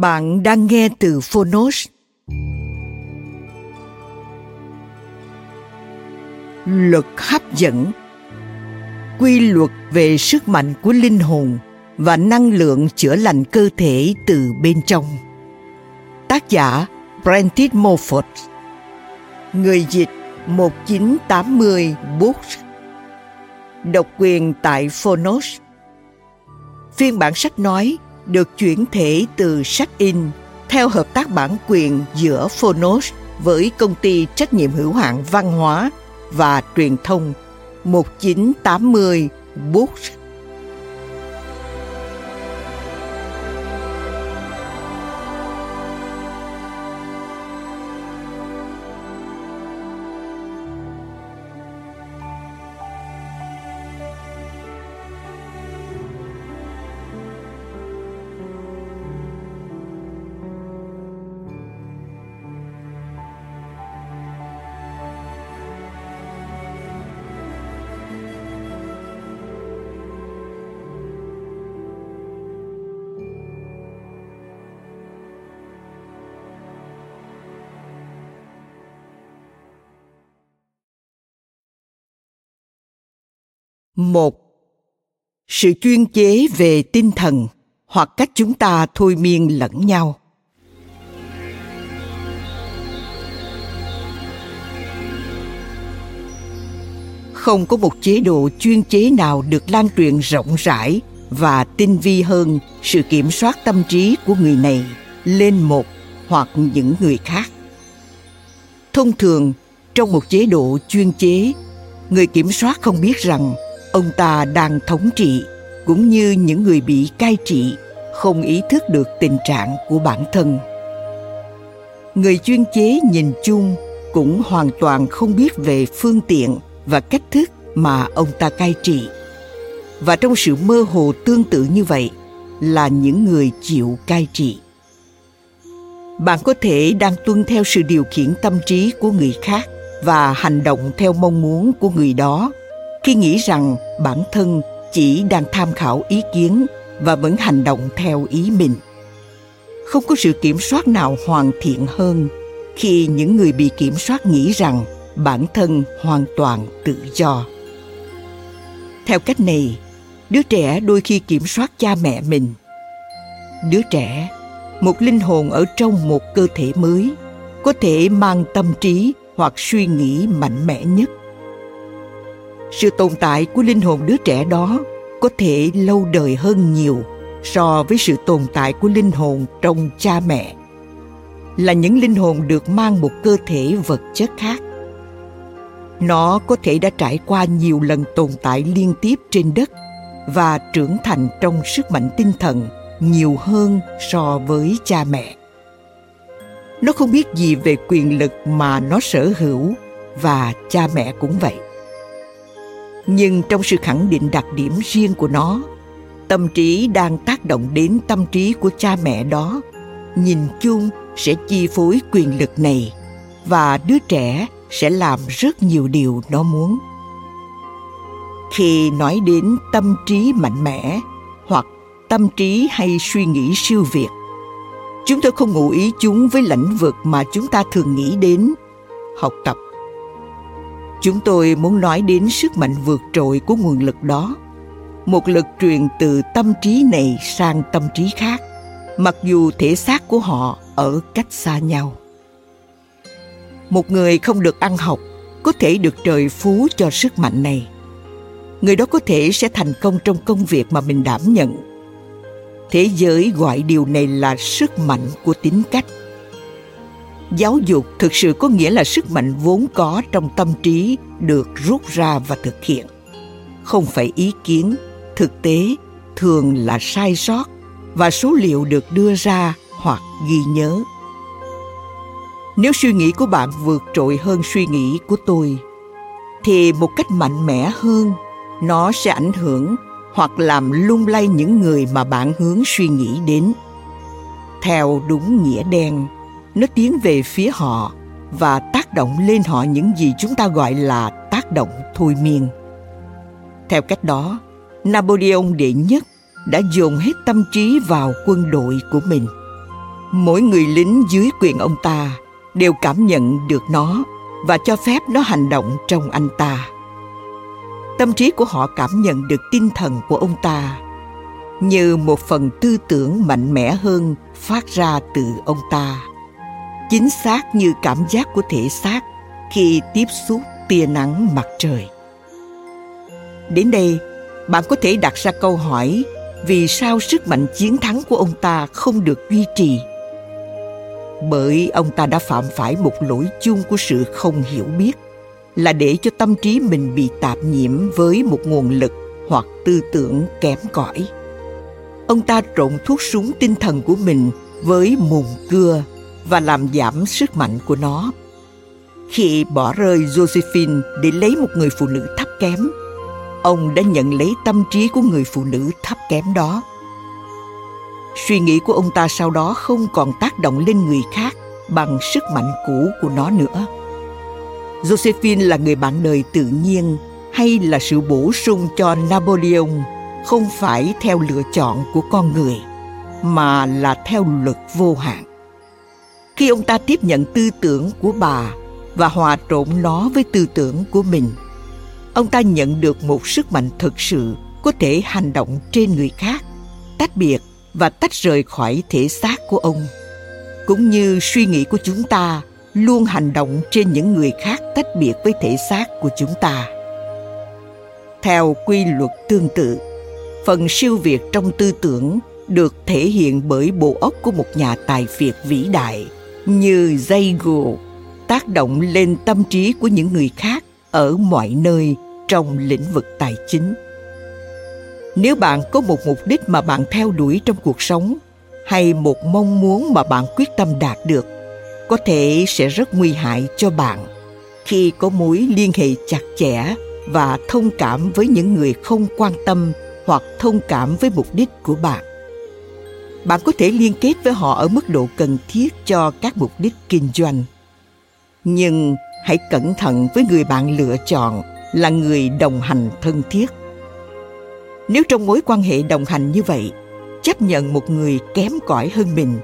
Bạn đang nghe từ Phonos. Luật hấp dẫn Quy luật về sức mạnh của linh hồn và năng lượng chữa lành cơ thể từ bên trong. Tác giả Brentit Moffat Người dịch 1980 Books Độc quyền tại Phonos Phiên bản sách nói được chuyển thể từ sách in theo hợp tác bản quyền giữa Phonos với công ty trách nhiệm hữu hạn văn hóa và truyền thông. 1980 Books một. Sự chuyên chế về tinh thần hoặc cách chúng ta thôi miên lẫn nhau. Không có một chế độ chuyên chế nào được lan truyền rộng rãi và tinh vi hơn sự kiểm soát tâm trí của người này lên một hoặc những người khác. Thông thường, trong một chế độ chuyên chế, người kiểm soát không biết rằng ông ta đang thống trị, cũng như những người bị cai trị, không ý thức được tình trạng của bản thân. Người chuyên chế nhìn chung cũng hoàn toàn không biết về phương tiện và cách thức mà ông ta cai trị. Và trong sự mơ hồ tương tự như vậy là những người chịu cai trị. Bạn có thể đang tuân theo sự điều khiển tâm trí của người khác và hành động theo mong muốn của người đó khi nghĩ rằng bản thân chỉ đang tham khảo ý kiến và vẫn hành động theo ý mình. Không có sự kiểm soát nào hoàn thiện hơn khi những người bị kiểm soát nghĩ rằng bản thân hoàn toàn tự do. Theo cách này, đứa trẻ đôi khi kiểm soát cha mẹ mình. Đứa trẻ, một linh hồn ở trong một cơ thể mới, có thể mang tâm trí hoặc suy nghĩ mạnh mẽ nhất sự tồn tại của linh hồn đứa trẻ đó có thể lâu đời hơn nhiều so với sự tồn tại của linh hồn trong cha mẹ. Là những linh hồn được mang một cơ thể vật chất khác. Nó có thể đã trải qua nhiều lần tồn tại liên tiếp trên đất và trưởng thành trong sức mạnh tinh thần nhiều hơn so với cha mẹ. Nó không biết gì về quyền lực mà nó sở hữu và cha mẹ cũng vậy nhưng trong sự khẳng định đặc điểm riêng của nó, tâm trí đang tác động đến tâm trí của cha mẹ đó. Nhìn chung sẽ chi phối quyền lực này, và đứa trẻ sẽ làm rất nhiều điều nó muốn. Khi nói đến tâm trí mạnh mẽ, hoặc tâm trí hay suy nghĩ siêu việt, chúng tôi không ngụ ý chúng với lĩnh vực mà chúng ta thường nghĩ đến. Học tập chúng tôi muốn nói đến sức mạnh vượt trội của nguồn lực đó. Một lực truyền từ tâm trí này sang tâm trí khác, mặc dù thể xác của họ ở cách xa nhau. Một người không được ăn học có thể được trời phú cho sức mạnh này. Người đó có thể sẽ thành công trong công việc mà mình đảm nhận. Thế giới gọi điều này là sức mạnh của tính cách giáo dục thực sự có nghĩa là sức mạnh vốn có trong tâm trí được rút ra và thực hiện. Không phải ý kiến, thực tế thường là sai sót và số liệu được đưa ra hoặc ghi nhớ. Nếu suy nghĩ của bạn vượt trội hơn suy nghĩ của tôi, thì một cách mạnh mẽ hơn, nó sẽ ảnh hưởng hoặc làm lung lay những người mà bạn hướng suy nghĩ đến. Theo đúng nghĩa đen nó tiến về phía họ và tác động lên họ những gì chúng ta gọi là tác động thôi miên. Theo cách đó, napoleon đệ nhất đã dồn hết tâm trí vào quân đội của mình. Mỗi người lính dưới quyền ông ta đều cảm nhận được nó và cho phép nó hành động trong anh ta. Tâm trí của họ cảm nhận được tinh thần của ông ta như một phần tư tưởng mạnh mẽ hơn phát ra từ ông ta chính xác như cảm giác của thể xác khi tiếp xúc tia nắng mặt trời. Đến đây, bạn có thể đặt ra câu hỏi, vì sao sức mạnh chiến thắng của ông ta không được duy trì? Bởi ông ta đã phạm phải một lỗi chung của sự không hiểu biết, là để cho tâm trí mình bị tạp nhiễm với một nguồn lực hoặc tư tưởng kém cỏi. Ông ta trộn thuốc súng tinh thần của mình với mùn cưa và làm giảm sức mạnh của nó. Khi bỏ rơi josephine để lấy một người phụ nữ thấp kém, ông đã nhận lấy tâm trí của người phụ nữ thấp kém đó. Suy nghĩ của ông ta sau đó không còn tác động lên người khác bằng sức mạnh cũ của nó nữa. Josephine là người bạn đời tự nhiên hay là sự bổ sung cho napoleon không phải theo lựa chọn của con người, mà là theo luật vô hạn khi ông ta tiếp nhận tư tưởng của bà và hòa trộn nó với tư tưởng của mình, ông ta nhận được một sức mạnh thực sự có thể hành động trên người khác, tách biệt và tách rời khỏi thể xác của ông, cũng như suy nghĩ của chúng ta luôn hành động trên những người khác tách biệt với thể xác của chúng ta. Theo quy luật tương tự, phần siêu việt trong tư tưởng được thể hiện bởi bộ óc của một nhà tài phiệt vĩ đại như dây gù, tác động lên tâm trí của những người khác ở mọi nơi trong lĩnh vực tài chính. Nếu bạn có một mục đích mà bạn theo đuổi trong cuộc sống, hay một mong muốn mà bạn quyết tâm đạt được, có thể sẽ rất nguy hại cho bạn khi có mối liên hệ chặt chẽ và thông cảm với những người không quan tâm hoặc thông cảm với mục đích của bạn bạn có thể liên kết với họ ở mức độ cần thiết cho các mục đích kinh doanh. Nhưng hãy cẩn thận với người bạn lựa chọn là người đồng hành thân thiết. Nếu trong mối quan hệ đồng hành như vậy, chấp nhận một người kém cỏi hơn mình,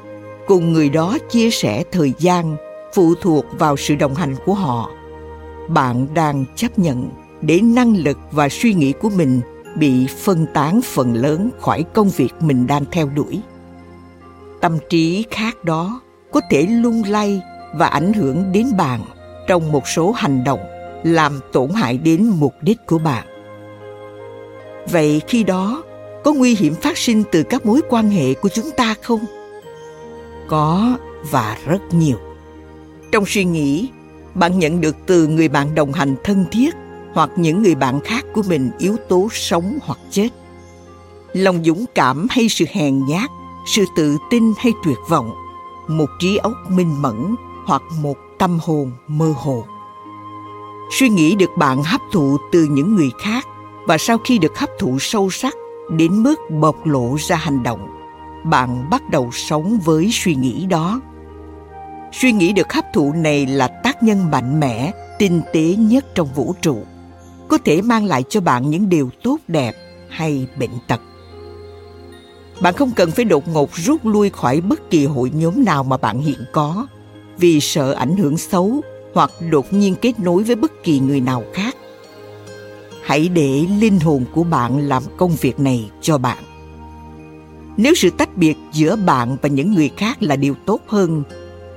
cùng người đó chia sẻ thời gian phụ thuộc vào sự đồng hành của họ, bạn đang chấp nhận để năng lực và suy nghĩ của mình bị phân tán phần lớn khỏi công việc mình đang theo đuổi tâm trí khác đó có thể lung lay và ảnh hưởng đến bạn trong một số hành động làm tổn hại đến mục đích của bạn. Vậy khi đó, có nguy hiểm phát sinh từ các mối quan hệ của chúng ta không? Có và rất nhiều. Trong suy nghĩ, bạn nhận được từ người bạn đồng hành thân thiết hoặc những người bạn khác của mình yếu tố sống hoặc chết. Lòng dũng cảm hay sự hèn nhát sự tự tin hay tuyệt vọng, một trí óc minh mẫn hoặc một tâm hồn mơ hồ. Suy nghĩ được bạn hấp thụ từ những người khác và sau khi được hấp thụ sâu sắc đến mức bộc lộ ra hành động, bạn bắt đầu sống với suy nghĩ đó. Suy nghĩ được hấp thụ này là tác nhân mạnh mẽ, tinh tế nhất trong vũ trụ, có thể mang lại cho bạn những điều tốt đẹp hay bệnh tật bạn không cần phải đột ngột rút lui khỏi bất kỳ hội nhóm nào mà bạn hiện có, vì sợ ảnh hưởng xấu hoặc đột nhiên kết nối với bất kỳ người nào khác. Hãy để linh hồn của bạn làm công việc này cho bạn. Nếu sự tách biệt giữa bạn và những người khác là điều tốt hơn,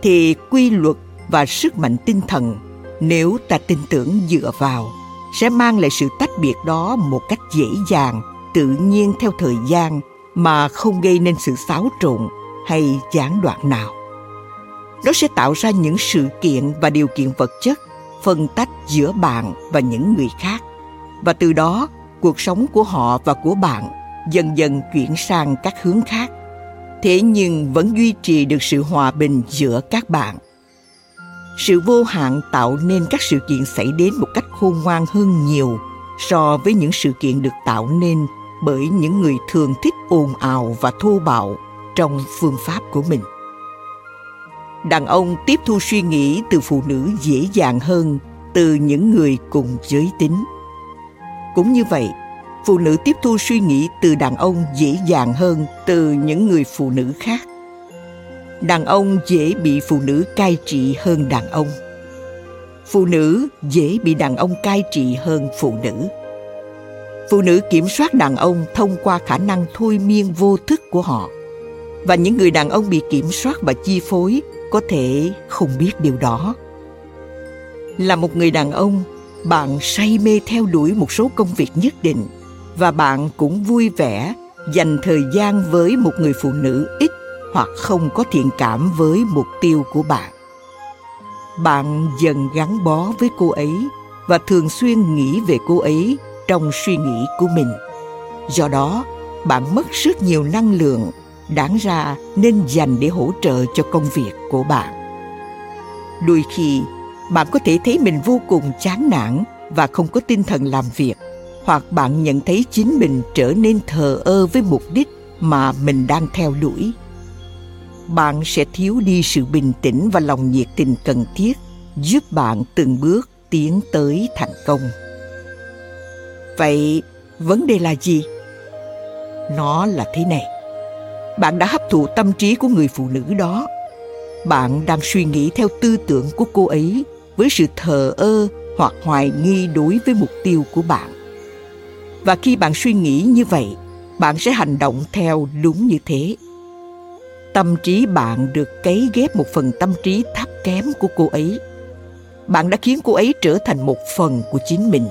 thì quy luật và sức mạnh tinh thần nếu ta tin tưởng dựa vào sẽ mang lại sự tách biệt đó một cách dễ dàng, tự nhiên theo thời gian mà không gây nên sự xáo trộn hay gián đoạn nào. Nó sẽ tạo ra những sự kiện và điều kiện vật chất, phân tách giữa bạn và những người khác. Và từ đó, cuộc sống của họ và của bạn dần dần chuyển sang các hướng khác. Thế nhưng vẫn duy trì được sự hòa bình giữa các bạn. Sự vô hạn tạo nên các sự kiện xảy đến một cách khôn ngoan hơn nhiều so với những sự kiện được tạo nên bởi những người thường thích ồn ào và thô bạo trong phương pháp của mình. Đàn ông tiếp thu suy nghĩ từ phụ nữ dễ dàng hơn từ những người cùng giới tính. Cũng như vậy, phụ nữ tiếp thu suy nghĩ từ đàn ông dễ dàng hơn từ những người phụ nữ khác. Đàn ông dễ bị phụ nữ cai trị hơn đàn ông. Phụ nữ dễ bị đàn ông cai trị hơn phụ nữ phụ nữ kiểm soát đàn ông thông qua khả năng thôi miên vô thức của họ. Và những người đàn ông bị kiểm soát và chi phối có thể không biết điều đó. Là một người đàn ông, bạn say mê theo đuổi một số công việc nhất định. Và bạn cũng vui vẻ dành thời gian với một người phụ nữ ít hoặc không có thiện cảm với mục tiêu của bạn. Bạn dần gắn bó với cô ấy và thường xuyên nghĩ về cô ấy trong suy nghĩ của mình. Do đó, bạn mất rất nhiều năng lượng đáng ra nên dành để hỗ trợ cho công việc của bạn. Đôi khi, bạn có thể thấy mình vô cùng chán nản và không có tinh thần làm việc, hoặc bạn nhận thấy chính mình trở nên thờ ơ với mục đích mà mình đang theo đuổi. Bạn sẽ thiếu đi sự bình tĩnh và lòng nhiệt tình cần thiết giúp bạn từng bước tiến tới thành công vậy vấn đề là gì? Nó là thế này. Bạn đã hấp thụ tâm trí của người phụ nữ đó. Bạn đang suy nghĩ theo tư tưởng của cô ấy với sự thờ ơ hoặc hoài nghi đối với mục tiêu của bạn. Và khi bạn suy nghĩ như vậy, bạn sẽ hành động theo đúng như thế. Tâm trí bạn được cấy ghép một phần tâm trí thấp kém của cô ấy. Bạn đã khiến cô ấy trở thành một phần của chính mình.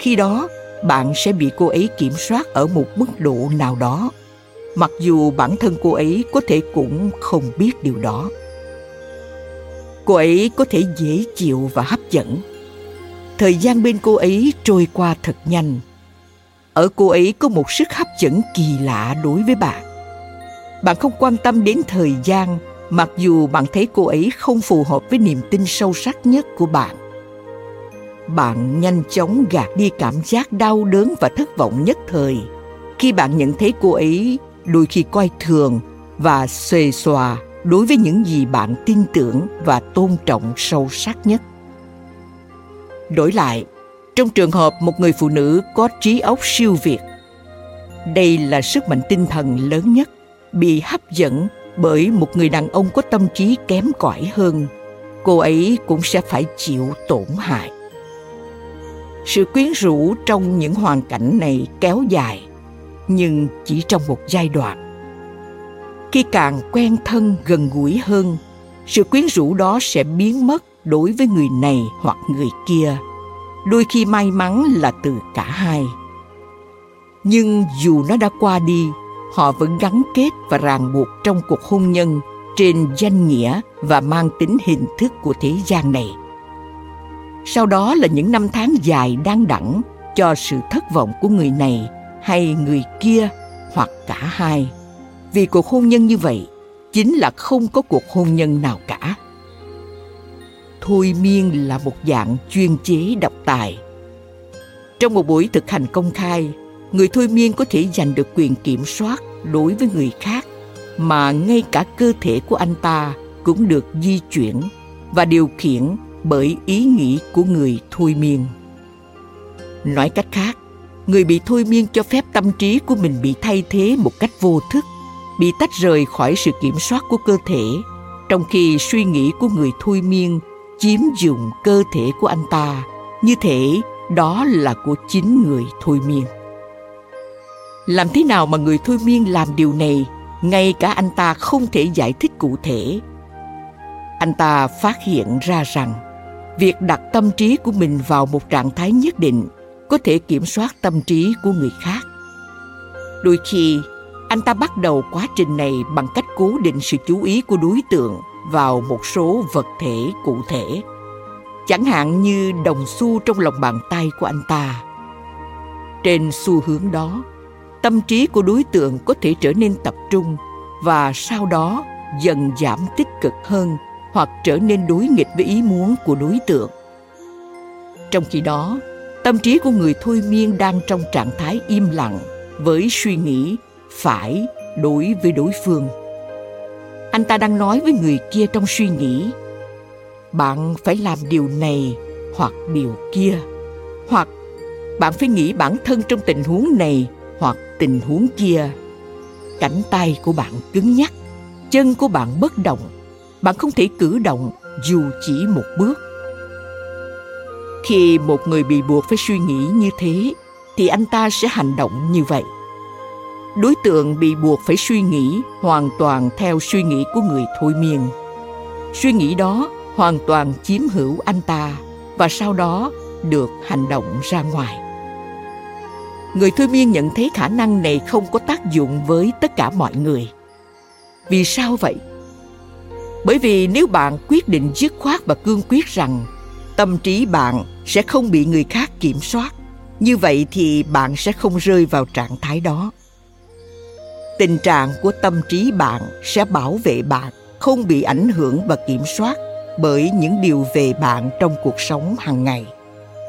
Khi đó bạn sẽ bị cô ấy kiểm soát ở một mức độ nào đó. Mặc dù bản thân cô ấy có thể cũng không biết điều đó. Cô ấy có thể dễ chịu và hấp dẫn. Thời gian bên cô ấy trôi qua thật nhanh. Ở cô ấy có một sức hấp dẫn kỳ lạ đối với bạn. Bạn không quan tâm đến thời gian, mặc dù bạn thấy cô ấy không phù hợp với niềm tin sâu sắc nhất của bạn bạn nhanh chóng gạt đi cảm giác đau đớn và thất vọng nhất thời. Khi bạn nhận thấy cô ấy, đôi khi coi thường và xuề xòa đối với những gì bạn tin tưởng và tôn trọng sâu sắc nhất. Đổi lại, trong trường hợp một người phụ nữ có trí óc siêu việt, đây là sức mạnh tinh thần lớn nhất, bị hấp dẫn bởi một người đàn ông có tâm trí kém cỏi hơn, cô ấy cũng sẽ phải chịu tổn hại sự quyến rũ trong những hoàn cảnh này kéo dài, nhưng chỉ trong một giai đoạn. Khi càng quen thân gần gũi hơn, sự quyến rũ đó sẽ biến mất đối với người này hoặc người kia. Đôi khi may mắn là từ cả hai. Nhưng dù nó đã qua đi, họ vẫn gắn kết và ràng buộc trong cuộc hôn nhân trên danh nghĩa và mang tính hình thức của thế gian này sau đó là những năm tháng dài đang đẳng cho sự thất vọng của người này hay người kia hoặc cả hai. Vì cuộc hôn nhân như vậy, chính là không có cuộc hôn nhân nào cả. Thôi miên là một dạng chuyên chế độc tài. Trong một buổi thực hành công khai, người thôi miên có thể giành được quyền kiểm soát đối với người khác mà ngay cả cơ thể của anh ta cũng được di chuyển và điều khiển bởi ý nghĩ của người thôi miên. Nói cách khác, người bị thôi miên cho phép tâm trí của mình bị thay thế một cách vô thức, bị tách rời khỏi sự kiểm soát của cơ thể, trong khi suy nghĩ của người thôi miên chiếm dụng cơ thể của anh ta. Như thể đó là của chính người thôi miên. Làm thế nào mà người thôi miên làm điều này, ngay cả anh ta không thể giải thích cụ thể? Anh ta phát hiện ra rằng việc đặt tâm trí của mình vào một trạng thái nhất định có thể kiểm soát tâm trí của người khác. Đôi khi, anh ta bắt đầu quá trình này bằng cách cố định sự chú ý của đối tượng vào một số vật thể cụ thể. Chẳng hạn như đồng xu trong lòng bàn tay của anh ta. Trên xu hướng đó, tâm trí của đối tượng có thể trở nên tập trung và sau đó dần giảm tích cực hơn hoặc trở nên đối nghịch với ý muốn của đối tượng. Trong khi đó, tâm trí của người thôi miên đang trong trạng thái im lặng với suy nghĩ phải đối với đối phương. Anh ta đang nói với người kia trong suy nghĩ, bạn phải làm điều này hoặc điều kia, hoặc bạn phải nghĩ bản thân trong tình huống này hoặc tình huống kia. Cánh tay của bạn cứng nhắc, chân của bạn bất động bạn không thể cử động dù chỉ một bước. Khi một người bị buộc phải suy nghĩ như thế, thì anh ta sẽ hành động như vậy. Đối tượng bị buộc phải suy nghĩ hoàn toàn theo suy nghĩ của người thôi miên. Suy nghĩ đó hoàn toàn chiếm hữu anh ta và sau đó được hành động ra ngoài. Người thôi miên nhận thấy khả năng này không có tác dụng với tất cả mọi người. Vì sao vậy? Bởi vì nếu bạn quyết định dứt khoát và cương quyết rằng tâm trí bạn sẽ không bị người khác kiểm soát, như vậy thì bạn sẽ không rơi vào trạng thái đó. Tình trạng của tâm trí bạn sẽ bảo vệ bạn, không bị ảnh hưởng và kiểm soát bởi những điều về bạn trong cuộc sống hàng ngày.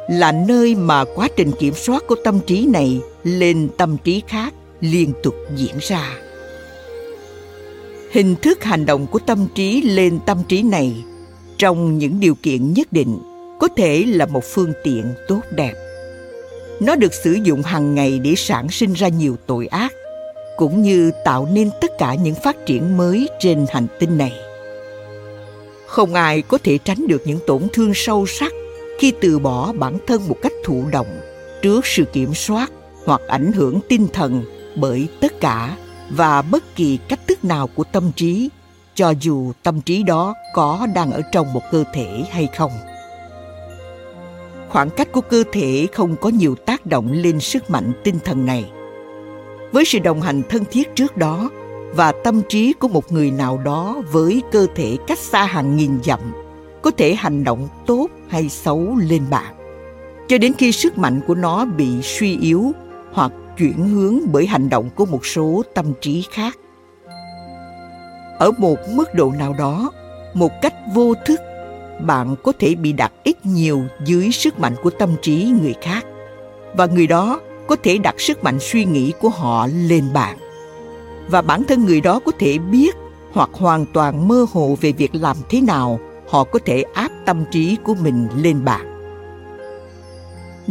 Là nơi mà quá trình kiểm soát của tâm trí này lên tâm trí khác liên tục diễn ra hình thức hành động của tâm trí lên tâm trí này trong những điều kiện nhất định có thể là một phương tiện tốt đẹp. Nó được sử dụng hàng ngày để sản sinh ra nhiều tội ác, cũng như tạo nên tất cả những phát triển mới trên hành tinh này. Không ai có thể tránh được những tổn thương sâu sắc khi từ bỏ bản thân một cách thụ động trước sự kiểm soát hoặc ảnh hưởng tinh thần bởi tất cả và bất kỳ cách thức nào của tâm trí, cho dù tâm trí đó có đang ở trong một cơ thể hay không. Khoảng cách của cơ thể không có nhiều tác động lên sức mạnh tinh thần này. Với sự đồng hành thân thiết trước đó và tâm trí của một người nào đó với cơ thể cách xa hàng nghìn dặm, có thể hành động tốt hay xấu lên bạn cho đến khi sức mạnh của nó bị suy yếu hoặc chuyển hướng bởi hành động của một số tâm trí khác. Ở một mức độ nào đó, một cách vô thức, bạn có thể bị đặt ít nhiều dưới sức mạnh của tâm trí người khác, và người đó có thể đặt sức mạnh suy nghĩ của họ lên bạn. Và bản thân người đó có thể biết hoặc hoàn toàn mơ hồ về việc làm thế nào họ có thể áp tâm trí của mình lên bạn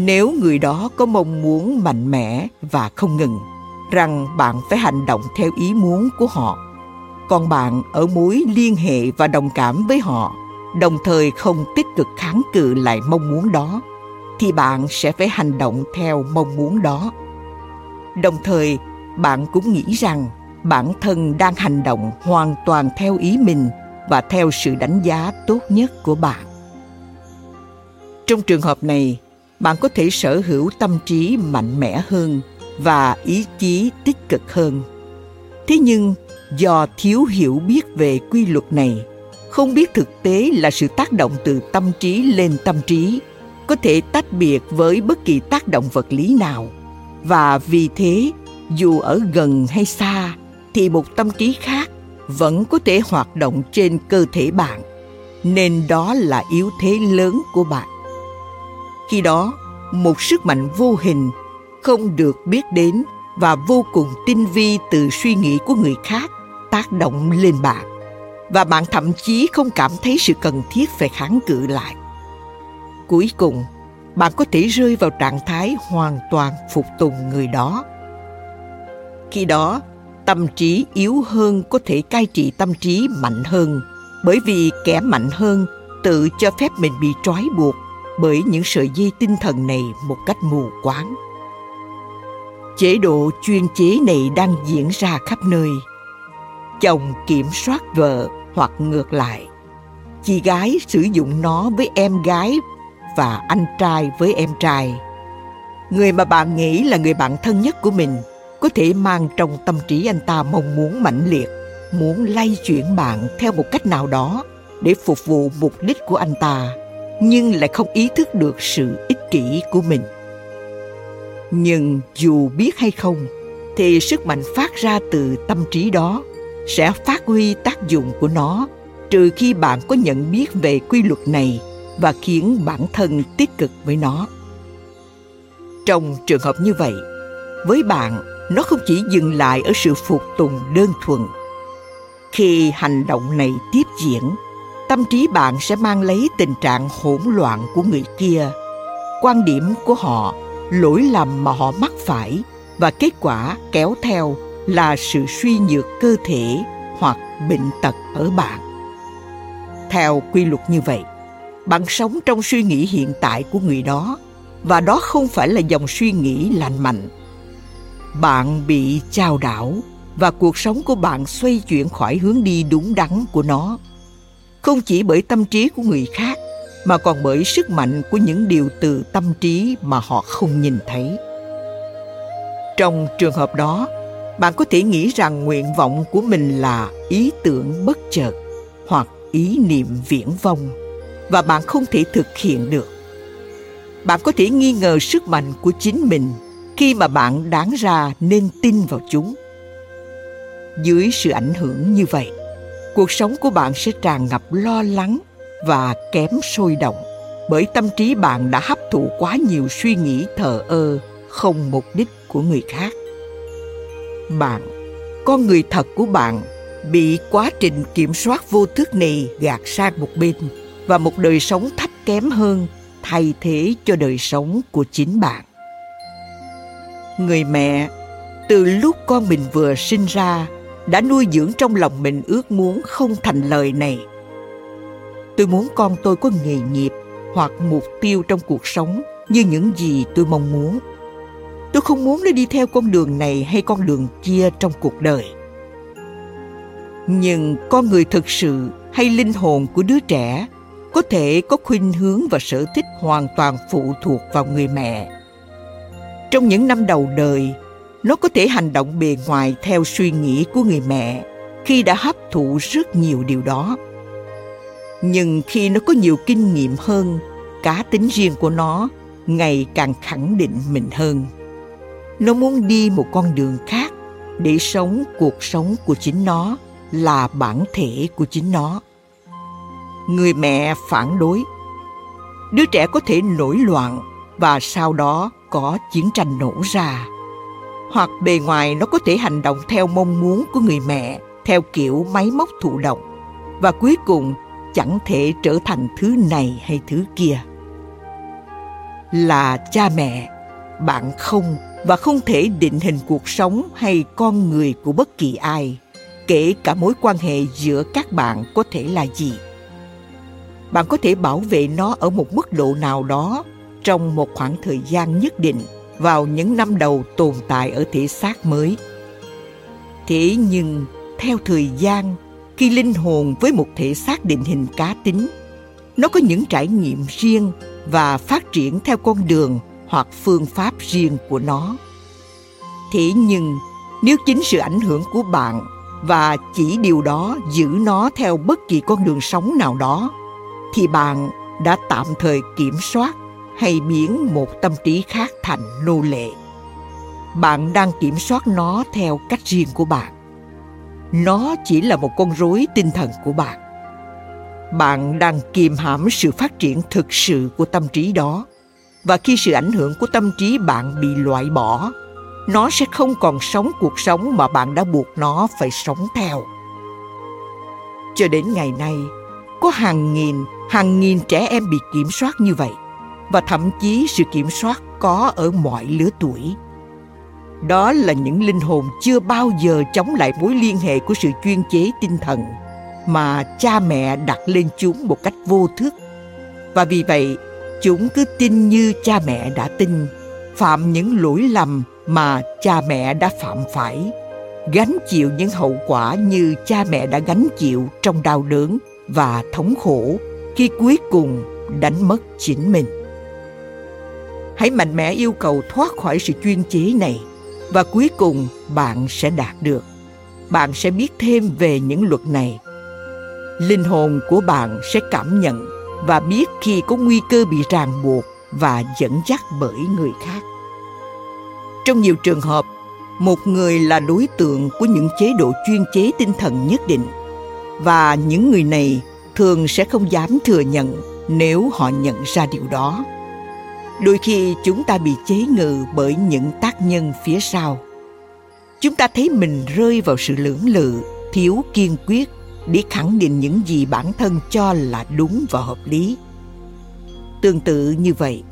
nếu người đó có mong muốn mạnh mẽ và không ngừng, rằng bạn phải hành động theo ý muốn của họ. Còn bạn ở mối liên hệ và đồng cảm với họ, đồng thời không tích cực kháng cự lại mong muốn đó, thì bạn sẽ phải hành động theo mong muốn đó. Đồng thời, bạn cũng nghĩ rằng bản thân đang hành động hoàn toàn theo ý mình và theo sự đánh giá tốt nhất của bạn. Trong trường hợp này bạn có thể sở hữu tâm trí mạnh mẽ hơn và ý chí tích cực hơn. Thế nhưng, do thiếu hiểu biết về quy luật này, không biết thực tế là sự tác động từ tâm trí lên tâm trí, có thể tách biệt với bất kỳ tác động vật lý nào. Và vì thế, dù ở gần hay xa, thì một tâm trí khác vẫn có thể hoạt động trên cơ thể bạn. Nên đó là yếu thế lớn của bạn khi đó, một sức mạnh vô hình không được biết đến và vô cùng tinh vi từ suy nghĩ của người khác tác động lên bạn. Và bạn thậm chí không cảm thấy sự cần thiết phải kháng cự lại. Cuối cùng, bạn có thể rơi vào trạng thái hoàn toàn phục tùng người đó. Khi đó, tâm trí yếu hơn có thể cai trị tâm trí mạnh hơn, bởi vì kẻ mạnh hơn tự cho phép mình bị trói buộc bởi những sợi dây tinh thần này một cách mù quáng. Chế độ chuyên chế này đang diễn ra khắp nơi. Chồng kiểm soát vợ hoặc ngược lại. Chị gái sử dụng nó với em gái và anh trai với em trai. Người mà bạn nghĩ là người bạn thân nhất của mình có thể mang trong tâm trí anh ta mong muốn mãnh liệt, muốn lay chuyển bạn theo một cách nào đó để phục vụ mục đích của anh ta nhưng lại không ý thức được sự ích kỷ của mình. Nhưng dù biết hay không, thì sức mạnh phát ra từ tâm trí đó sẽ phát huy tác dụng của nó, trừ khi bạn có nhận biết về quy luật này và khiến bản thân tích cực với nó. Trong trường hợp như vậy, với bạn, nó không chỉ dừng lại ở sự phục tùng đơn thuần. Khi hành động này tiếp diễn tâm trí bạn sẽ mang lấy tình trạng hỗn loạn của người kia. Quan điểm của họ, lỗi lầm mà họ mắc phải và kết quả kéo theo là sự suy nhược cơ thể hoặc bệnh tật ở bạn. Theo quy luật như vậy, bạn sống trong suy nghĩ hiện tại của người đó và đó không phải là dòng suy nghĩ lành mạnh. Bạn bị chao đảo và cuộc sống của bạn xoay chuyển khỏi hướng đi đúng đắn của nó không chỉ bởi tâm trí của người khác, mà còn bởi sức mạnh của những điều từ tâm trí mà họ không nhìn thấy. Trong trường hợp đó, bạn có thể nghĩ rằng nguyện vọng của mình là ý tưởng bất chợt hoặc ý niệm viễn vông và bạn không thể thực hiện được. Bạn có thể nghi ngờ sức mạnh của chính mình khi mà bạn đáng ra nên tin vào chúng. Dưới sự ảnh hưởng như vậy cuộc sống của bạn sẽ tràn ngập lo lắng và kém sôi động bởi tâm trí bạn đã hấp thụ quá nhiều suy nghĩ thờ ơ không mục đích của người khác. Bạn, con người thật của bạn bị quá trình kiểm soát vô thức này gạt sang một bên và một đời sống thấp kém hơn thay thế cho đời sống của chính bạn. Người mẹ, từ lúc con mình vừa sinh ra đã nuôi dưỡng trong lòng mình ước muốn không thành lời này. Tôi muốn con tôi có nghề nghiệp hoặc mục tiêu trong cuộc sống như những gì tôi mong muốn. Tôi không muốn nó đi theo con đường này hay con đường kia trong cuộc đời. Nhưng con người thực sự hay linh hồn của đứa trẻ có thể có khuynh hướng và sở thích hoàn toàn phụ thuộc vào người mẹ. Trong những năm đầu đời nó có thể hành động bề ngoài theo suy nghĩ của người mẹ khi đã hấp thụ rất nhiều điều đó. Nhưng khi nó có nhiều kinh nghiệm hơn, cá tính riêng của nó ngày càng khẳng định mình hơn. Nó muốn đi một con đường khác để sống cuộc sống của chính nó là bản thể của chính nó. Người mẹ phản đối. Đứa trẻ có thể nổi loạn và sau đó có chiến tranh nổ ra hoặc bề ngoài nó có thể hành động theo mong muốn của người mẹ, theo kiểu máy móc thụ động, và cuối cùng chẳng thể trở thành thứ này hay thứ kia. Là cha mẹ, bạn không và không thể định hình cuộc sống hay con người của bất kỳ ai, kể cả mối quan hệ giữa các bạn có thể là gì. Bạn có thể bảo vệ nó ở một mức độ nào đó trong một khoảng thời gian nhất định vào những năm đầu tồn tại ở thể xác mới. Thế nhưng, theo thời gian, khi linh hồn với một thể xác định hình cá tính, nó có những trải nghiệm riêng và phát triển theo con đường hoặc phương pháp riêng của nó. Thế nhưng, nếu chính sự ảnh hưởng của bạn và chỉ điều đó giữ nó theo bất kỳ con đường sống nào đó, thì bạn đã tạm thời kiểm soát hay biến một tâm trí khác thành nô lệ. Bạn đang kiểm soát nó theo cách riêng của bạn. Nó chỉ là một con rối tinh thần của bạn. Bạn đang kiềm hãm sự phát triển thực sự của tâm trí đó. Và khi sự ảnh hưởng của tâm trí bạn bị loại bỏ, nó sẽ không còn sống cuộc sống mà bạn đã buộc nó phải sống theo. Cho đến ngày nay, có hàng nghìn hàng nghìn trẻ em bị kiểm soát như vậy và thậm chí sự kiểm soát có ở mọi lứa tuổi. Đó là những linh hồn chưa bao giờ chống lại mối liên hệ của sự chuyên chế tinh thần mà cha mẹ đặt lên chúng một cách vô thức. Và vì vậy, chúng cứ tin như cha mẹ đã tin, phạm những lỗi lầm mà cha mẹ đã phạm phải, gánh chịu những hậu quả như cha mẹ đã gánh chịu trong đau đớn và thống khổ khi cuối cùng đánh mất chính mình hãy mạnh mẽ yêu cầu thoát khỏi sự chuyên chế này, và cuối cùng bạn sẽ đạt được. Bạn sẽ biết thêm về những luật này. Linh hồn của bạn sẽ cảm nhận và biết khi có nguy cơ bị ràng buộc và dẫn dắt bởi người khác. Trong nhiều trường hợp, một người là đối tượng của những chế độ chuyên chế tinh thần nhất định, và những người này thường sẽ không dám thừa nhận nếu họ nhận ra điều đó đôi khi chúng ta bị chế ngự bởi những tác nhân phía sau. Chúng ta thấy mình rơi vào sự lưỡng lự, thiếu kiên quyết để khẳng định những gì bản thân cho là đúng và hợp lý. Tương tự như vậy,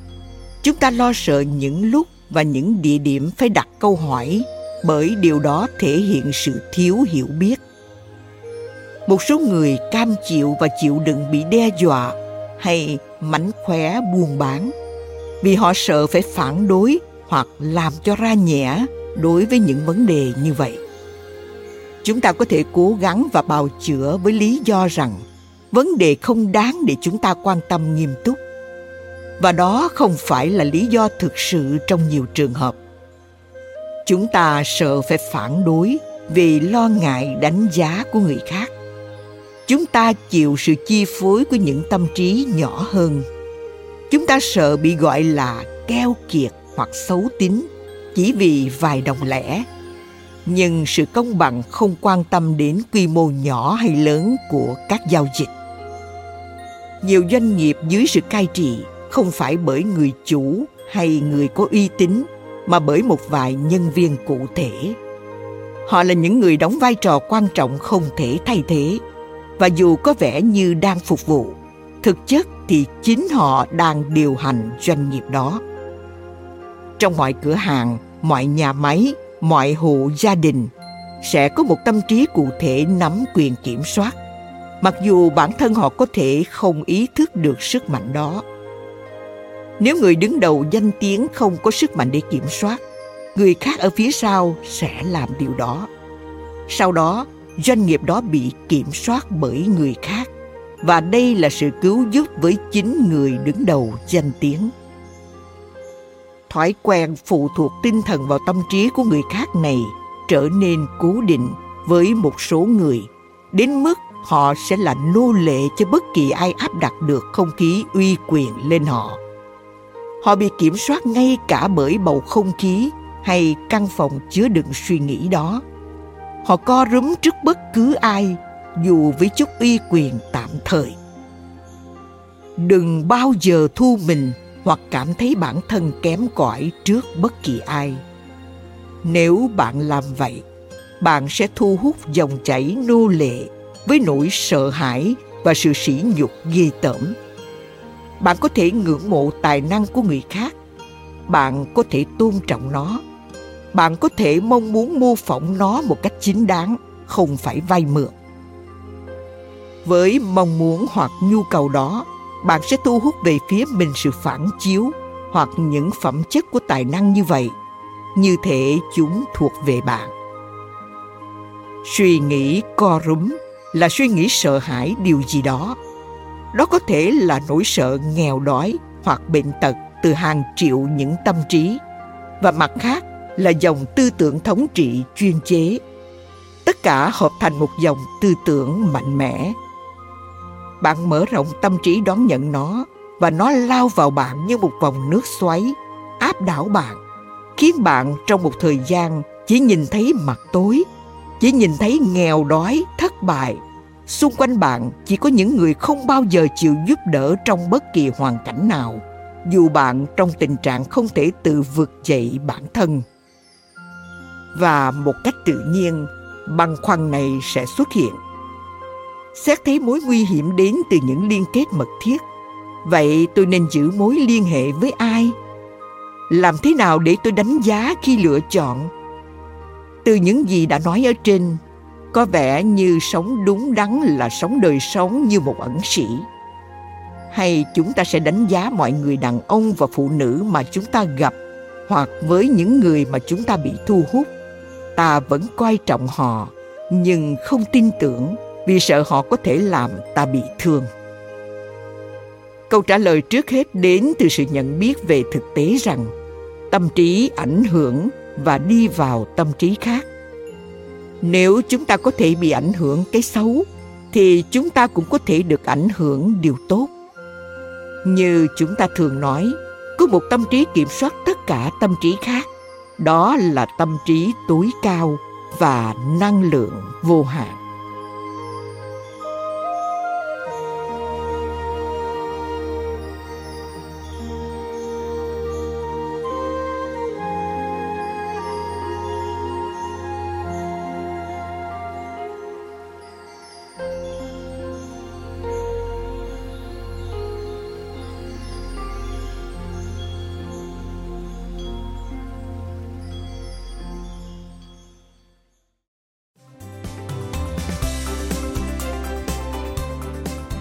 chúng ta lo sợ những lúc và những địa điểm phải đặt câu hỏi bởi điều đó thể hiện sự thiếu hiểu biết. Một số người cam chịu và chịu đựng bị đe dọa hay mánh khóe buôn bán vì họ sợ phải phản đối hoặc làm cho ra nhẽ đối với những vấn đề như vậy. Chúng ta có thể cố gắng và bào chữa với lý do rằng vấn đề không đáng để chúng ta quan tâm nghiêm túc. Và đó không phải là lý do thực sự trong nhiều trường hợp. Chúng ta sợ phải phản đối vì lo ngại đánh giá của người khác. Chúng ta chịu sự chi phối của những tâm trí nhỏ hơn chúng ta sợ bị gọi là keo kiệt hoặc xấu tính, chỉ vì vài đồng lẻ. Nhưng sự công bằng không quan tâm đến quy mô nhỏ hay lớn của các giao dịch. Nhiều doanh nghiệp dưới sự cai trị không phải bởi người chủ hay người có uy tín, mà bởi một vài nhân viên cụ thể. Họ là những người đóng vai trò quan trọng không thể thay thế. Và dù có vẻ như đang phục vụ, thực chất thì chính họ đang điều hành doanh nghiệp đó. Trong mọi cửa hàng, mọi nhà máy, mọi hộ gia đình sẽ có một tâm trí cụ thể nắm quyền kiểm soát. Mặc dù bản thân họ có thể không ý thức được sức mạnh đó. Nếu người đứng đầu danh tiếng không có sức mạnh để kiểm soát, người khác ở phía sau sẽ làm điều đó. Sau đó, doanh nghiệp đó bị kiểm soát bởi người khác và đây là sự cứu giúp với chính người đứng đầu danh tiếng. Thói quen phụ thuộc tinh thần vào tâm trí của người khác này trở nên cố định với một số người, đến mức họ sẽ là nô lệ cho bất kỳ ai áp đặt được không khí uy quyền lên họ. Họ bị kiểm soát ngay cả bởi bầu không khí hay căn phòng chứa đựng suy nghĩ đó. Họ co rúm trước bất cứ ai, dù với chút uy quyền tạm thời. Đừng bao giờ thu mình hoặc cảm thấy bản thân kém cỏi trước bất kỳ ai. Nếu bạn làm vậy, bạn sẽ thu hút dòng chảy nô lệ với nỗi sợ hãi và sự sỉ nhục ghê tởm. Bạn có thể ngưỡng mộ tài năng của người khác. Bạn có thể tôn trọng nó. Bạn có thể mong muốn mô phỏng nó một cách chính đáng, không phải vay mượn với mong muốn hoặc nhu cầu đó, bạn sẽ thu hút về phía mình sự phản chiếu hoặc những phẩm chất của tài năng như vậy. Như thể chúng thuộc về bạn. Suy nghĩ co rúm là suy nghĩ sợ hãi điều gì đó. Đó có thể là nỗi sợ nghèo đói hoặc bệnh tật từ hàng triệu những tâm trí. Và mặt khác là dòng tư tưởng thống trị chuyên chế. Tất cả hợp thành một dòng tư tưởng mạnh mẽ bạn mở rộng tâm trí đón nhận nó và nó lao vào bạn như một vòng nước xoáy, áp đảo bạn, khiến bạn trong một thời gian chỉ nhìn thấy mặt tối, chỉ nhìn thấy nghèo đói, thất bại. Xung quanh bạn chỉ có những người không bao giờ chịu giúp đỡ trong bất kỳ hoàn cảnh nào, dù bạn trong tình trạng không thể tự vượt dậy bản thân. Và một cách tự nhiên, băn khoăn này sẽ xuất hiện xét thấy mối nguy hiểm đến từ những liên kết mật thiết. Vậy tôi nên giữ mối liên hệ với ai? Làm thế nào để tôi đánh giá khi lựa chọn? Từ những gì đã nói ở trên, có vẻ như sống đúng đắn là sống đời sống như một ẩn sĩ. Hay chúng ta sẽ đánh giá mọi người đàn ông và phụ nữ mà chúng ta gặp, hoặc với những người mà chúng ta bị thu hút? Ta vẫn coi trọng họ, nhưng không tin tưởng vì sợ họ có thể làm ta bị thương. Câu trả lời trước hết đến từ sự nhận biết về thực tế rằng tâm trí ảnh hưởng và đi vào tâm trí khác. Nếu chúng ta có thể bị ảnh hưởng cái xấu, thì chúng ta cũng có thể được ảnh hưởng điều tốt. Như chúng ta thường nói, có một tâm trí kiểm soát tất cả tâm trí khác, đó là tâm trí tối cao và năng lượng vô hạn.